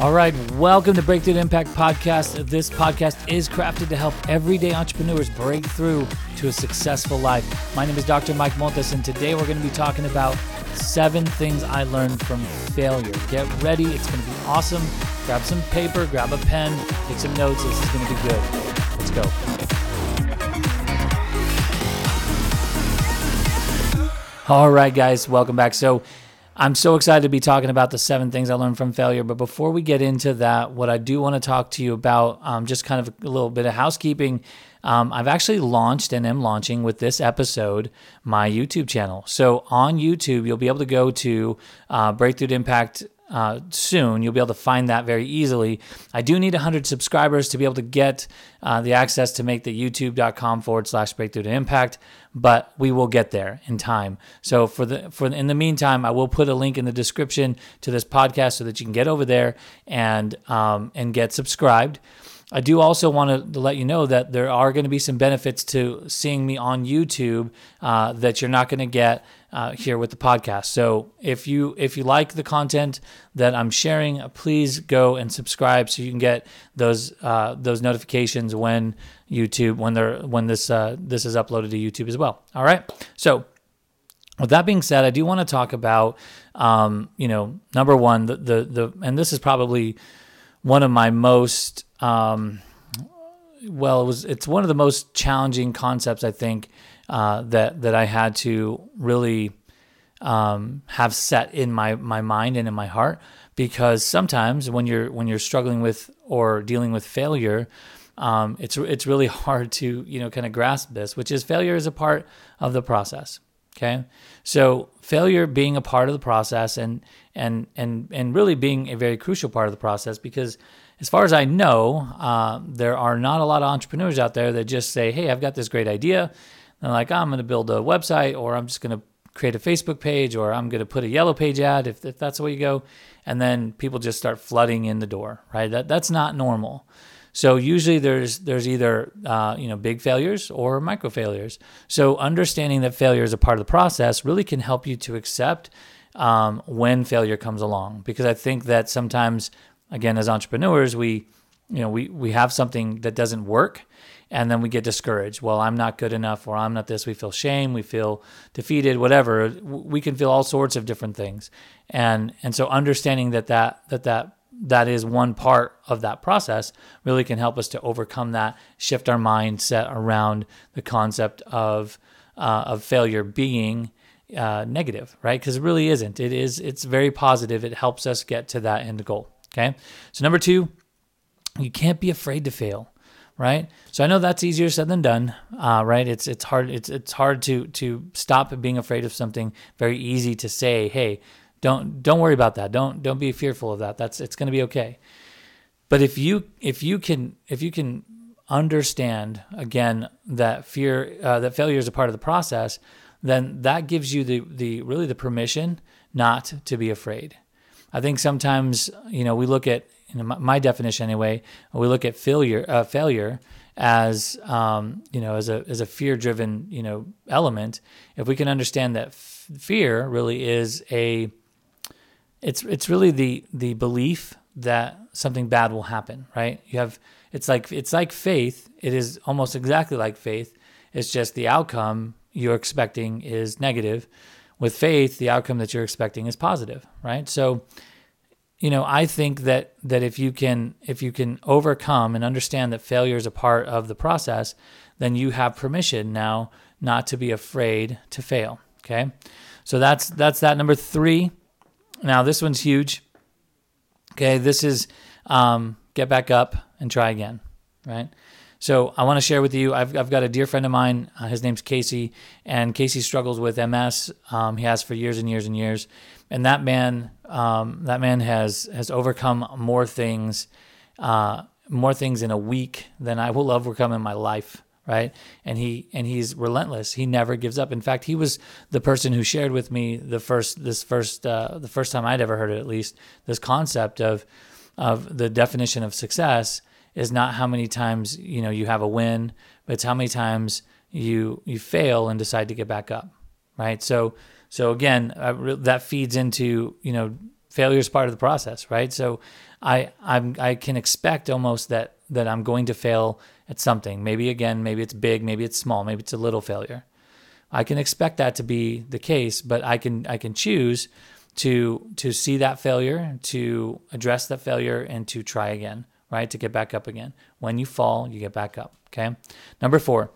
All right, welcome to Breakthrough Impact Podcast. This podcast is crafted to help everyday entrepreneurs break through to a successful life. My name is Dr. Mike Montes, and today we're going to be talking about seven things I learned from failure. Get ready, it's going to be awesome. Grab some paper, grab a pen, take some notes. This is going to be good. Let's go. All right, guys, welcome back. So, I'm so excited to be talking about the seven things I learned from failure. But before we get into that, what I do want to talk to you about, um, just kind of a little bit of housekeeping. Um, I've actually launched and am launching with this episode my YouTube channel. So on YouTube, you'll be able to go to uh, Breakthrough to Impact uh, soon. You'll be able to find that very easily. I do need 100 subscribers to be able to get uh, the access to make the youtube.com forward slash breakthrough to impact, but we will get there in time. So for the for in the meantime, I will put a link in the description to this podcast so that you can get over there and um, and get subscribed. I do also want to let you know that there are going to be some benefits to seeing me on YouTube uh, that you're not going to get uh, here with the podcast. So if you if you like the content that I'm sharing, please go and subscribe so you can get those uh, those notifications when YouTube when they're when this uh, this is uploaded to YouTube as well. All right, so. With that being said, I do want to talk about, um, you know, number one, the, the the and this is probably one of my most um, well, it was it's one of the most challenging concepts I think uh, that that I had to really um, have set in my my mind and in my heart because sometimes when you're when you're struggling with or dealing with failure, um, it's it's really hard to you know kind of grasp this, which is failure is a part of the process. Okay, so failure being a part of the process and and and and really being a very crucial part of the process because as far as I know, uh, there are not a lot of entrepreneurs out there that just say, "Hey, I've got this great idea." And like, oh, I'm going to build a website, or I'm just going to create a Facebook page, or I'm going to put a yellow page ad if, if that's the way you go, and then people just start flooding in the door, right? That that's not normal. So usually there's there's either uh, you know big failures or micro failures. So understanding that failure is a part of the process really can help you to accept um, when failure comes along, because I think that sometimes again as entrepreneurs we you know we we have something that doesn't work and then we get discouraged. Well i'm not good enough or i'm not this. We feel shame we feel defeated whatever. We can feel all sorts of different things. And and so understanding that that that that that is one part of that process really can help us to overcome that shift our mindset around the concept of uh, of failure being uh, negative right? Because it really isn't. It is it's very positive. It helps us get to that end goal Okay. So, number two, you can't be afraid to fail right? So I know that's easier said than done, uh, right? It's it's hard it's it's hard to to stop being afraid of something. Very easy to say, hey, don't don't worry about that. Don't don't be fearful of that. That's it's going to be okay. But if you if you can if you can understand again that fear uh, that failure is a part of the process, then that gives you the the really the permission not to be afraid. I think sometimes you know we look at my, my, definition anyway. We look at failure uh, failure as um, you know as a as a fear driven you know element. If we can understand that f- fear really is a it's it's really the the belief that something bad will happen. Right? You have it's like it's like faith. It is almost exactly like faith. It's just the outcome you're expecting is negative with faith, the outcome that you're expecting is positive, right? So, you know, I think that that if you can if you can overcome and understand that failure is a part of the process, then you have permission now not to be afraid to fail. Okay, so that's that's that number three. Now this one's huge. Okay, this is um, get back up and try again, right? So I want to share with you. I've, I've got a dear friend of mine. Uh, his name's Casey, and Casey struggles with MS. Um, he has for years and years and years. And that man, um, that man has has overcome more things, uh, more things in a week than I will overcome in my life. Right, and he and he's relentless. He never gives up. In fact, he was the person who shared with me the first this first uh, the first time I'd ever heard it, at least this concept of of the definition of success is not how many times you know you have a win, but it's how many times you you fail and decide to get back up, right? So so again, uh, that feeds into you know failure is part of the process, right? So I I'm I can expect almost that that I'm going to fail at something. Maybe again, maybe it's big, maybe it's small, maybe it's a little failure. I can expect that to be the case, but I can I can choose to to see that failure, to address that failure and to try again, right? To get back up again. When you fall, you get back up, okay? Number 4,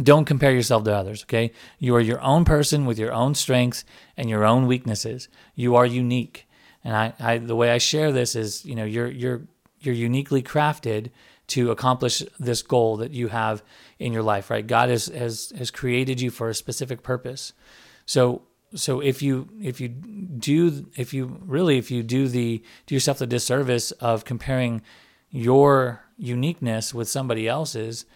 don't compare yourself to others, okay? You are your own person with your own strengths and your own weaknesses. You are unique. And I, I the way I share this is, you know, you're you're you're uniquely crafted to accomplish this goal that you have in your life, right? God has has has created you for a specific purpose. So so if you if you do if you really if you do the do yourself the disservice of comparing your uniqueness with somebody else's,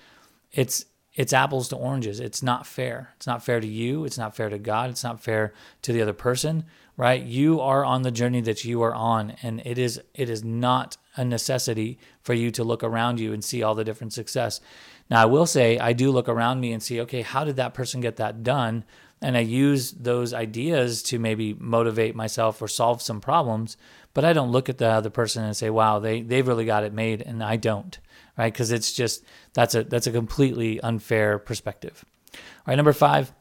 it's it's apples to oranges. It's not fair. It's not fair to you. It's not fair to God. It's not fair to the other person, right? You are on the journey that you are on, and it is it is not a necessity for you to look around you and see all the different success. Now, I will say I do look around me and see, okay, how did that person get that done? And I use those ideas to maybe motivate myself or solve some problems. But I don't look at the other person and say, wow, they they've really got it made, and I don't right? Because it's just that's a that's a completely unfair perspective. All right, number five.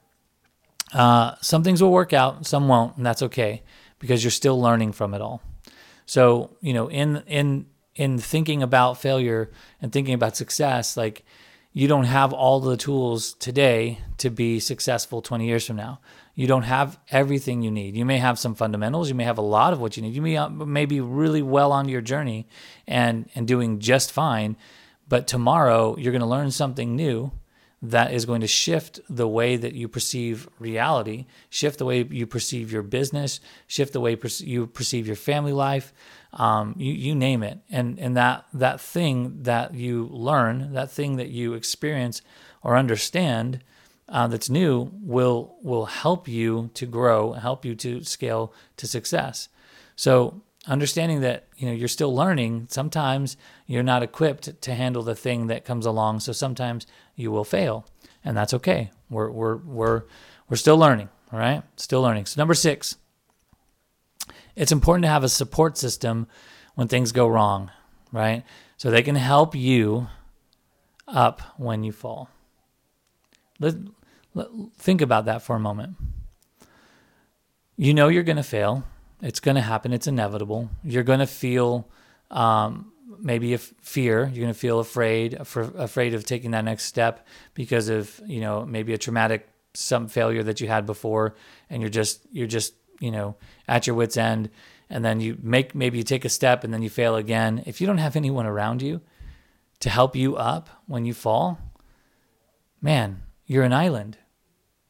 Uh, some things will work out, some won't, and that's okay because you're still learning from it all. So you know, in in in thinking about failure and thinking about success, like you don't have all the tools today to be successful 20 years from now. You don't have everything you need. You may have some fundamentals. You may have a lot of what you need. You may, uh, may be really well on your journey and, and doing just fine. But tomorrow, you're going to learn something new that is going to shift the way that you perceive reality, shift the way you perceive your business, shift the way you perceive your family life, um, you, you name it. And, and that, that thing that you learn, that thing that you experience or understand uh, that's new will, will help you to grow, help you to scale to success. So understanding that you know you're still learning sometimes you're not equipped to handle the thing that comes along so sometimes you will fail and that's okay. We're we're we're we're still learning all right? Still learning. So number 6 it's important to have a support system when things go wrong right? So they can help you up when you fall. Let, let think about that for a moment. You know you're going to fail it's going to happen. It's inevitable. You're going to feel um, maybe a fear. You're going to feel afraid, afraid of taking that next step because of you know maybe a traumatic some failure that you had before, and you're just you're just you know at your wits end, and then you make maybe you take a step and then you fail again. If you don't have anyone around you to help you up when you fall, man, you're an island,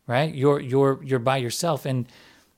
right? You're you're you're by yourself and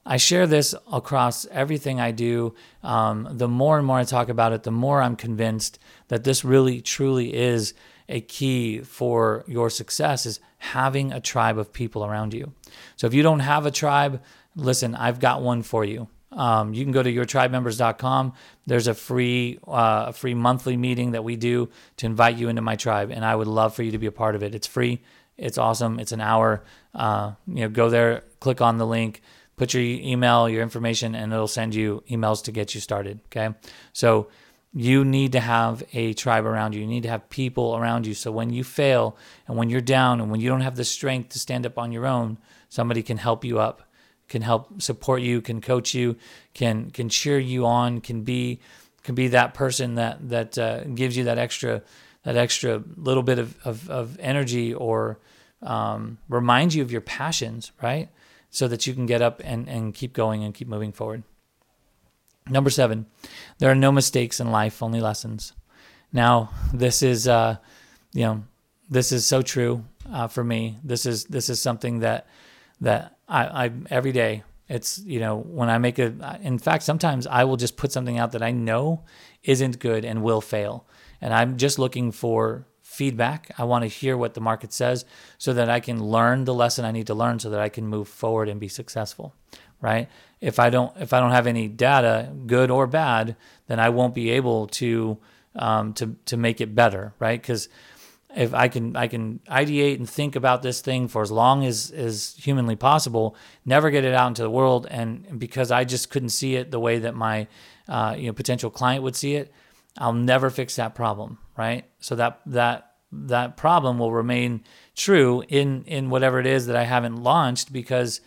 I share this across everything I do. Um, the more and more I talk about it, the more I'm convinced that this really, truly is a key for your success is having a tribe of people around you. So if you don't have a tribe, listen, I've got one for you. Um, you can go to yourtribemembers.com. There's a free, uh, a free monthly meeting that we do to invite you into my tribe, and I would love for you to be a part of it. It's free. It's awesome. It's an hour. Uh, you know, go there, click on the link put your email, your information, and it'll send you emails to get you started. Okay. So you need to have a tribe around you. You need to have people around you. So when you fail and when you're down and when you don't have the strength to stand up on your own, somebody can help you up, can help support you, can coach you, can can cheer you on, can be can be that person that that uh, gives you that extra that extra little bit of of, of energy or um, reminds you of your passions, right? So that you can get up and, and keep going and keep moving forward. Number seven, there are no mistakes in life, only lessons. Now, this is, uh, you know, this is so true uh, for me. This is this is something that that I, I every day. It's you know when I make a. In fact, sometimes I will just put something out that I know isn't good and will fail, and I'm just looking for feedback. I want to hear what the market says so that I can learn the lesson I need to learn so that I can move forward and be successful, right? If I don't if I don't have any data, good or bad, then I won't be able to um, to to make it better, right? Because if I can I can ideate and think about this thing for as long as is humanly possible, never get it out into the world, and because I just couldn't see it the way that my uh, you know potential client would see it, I'll never fix that problem, right? So that that that problem will remain true in in whatever it is that I haven't launched because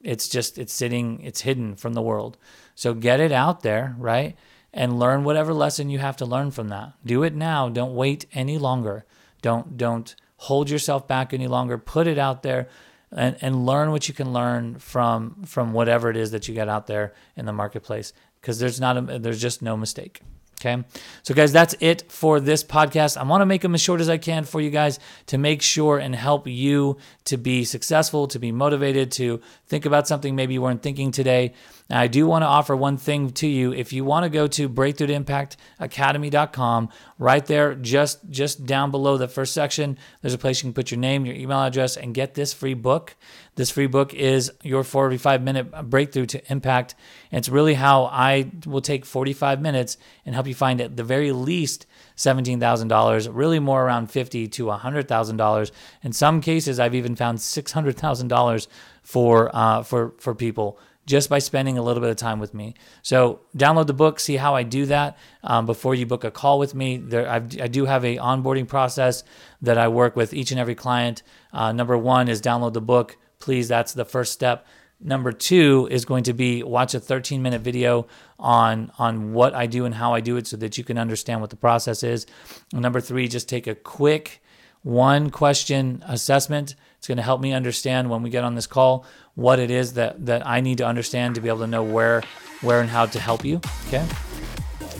it's just it's sitting it's hidden from the world. So get it out there, right? And learn whatever lesson you have to learn from that. Do it now. Don't wait any longer. Don't don't hold yourself back any longer. Put it out there and, and learn what you can learn from from whatever it is that you get out there in the marketplace. Because there's not a, there's just no mistake. Okay. So, guys, that's it for this podcast. I want to make them as short as I can for you guys to make sure and help you to be successful, to be motivated, to think about something maybe you weren't thinking today. Now, I do want to offer one thing to you. If you want to go to breakthrough-to-impact-academy.com, right there, just just down below the first section, there's a place you can put your name, your email address, and get this free book. This free book is your 45 minute breakthrough to impact. And it's really how I will take 45 minutes and help you find at the very least $17,000, really more around 50 to $100,000. In some cases, I've even found $600,000 for uh, for for people just by spending a little bit of time with me. So download the book, see how I do that um, before you book a call with me. There, i do have a onboarding process that I work with each and every client. Uh, number one is download the book. Please, that's the first step. Number two is going to be watch a 13 minute video on on what I do and how I do it, so that you can understand what the process is. Number three, just take a quick one question assessment. It's going to help me understand when we get on this call what it is that that I need to understand to be able to know where where and how to help you. Okay.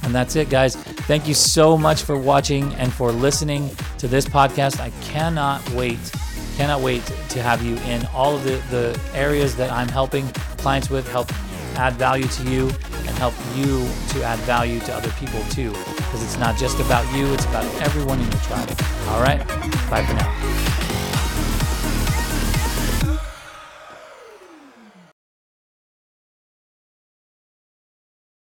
And that's it, guys. Thank you so much for watching and for listening to this podcast. I cannot wait, cannot wait to have you in all of the, the areas that I'm helping clients with, help add value to you and help you to add value to other people too. Because it's not just about you, it's about everyone in your tribe. All right? Bye for now.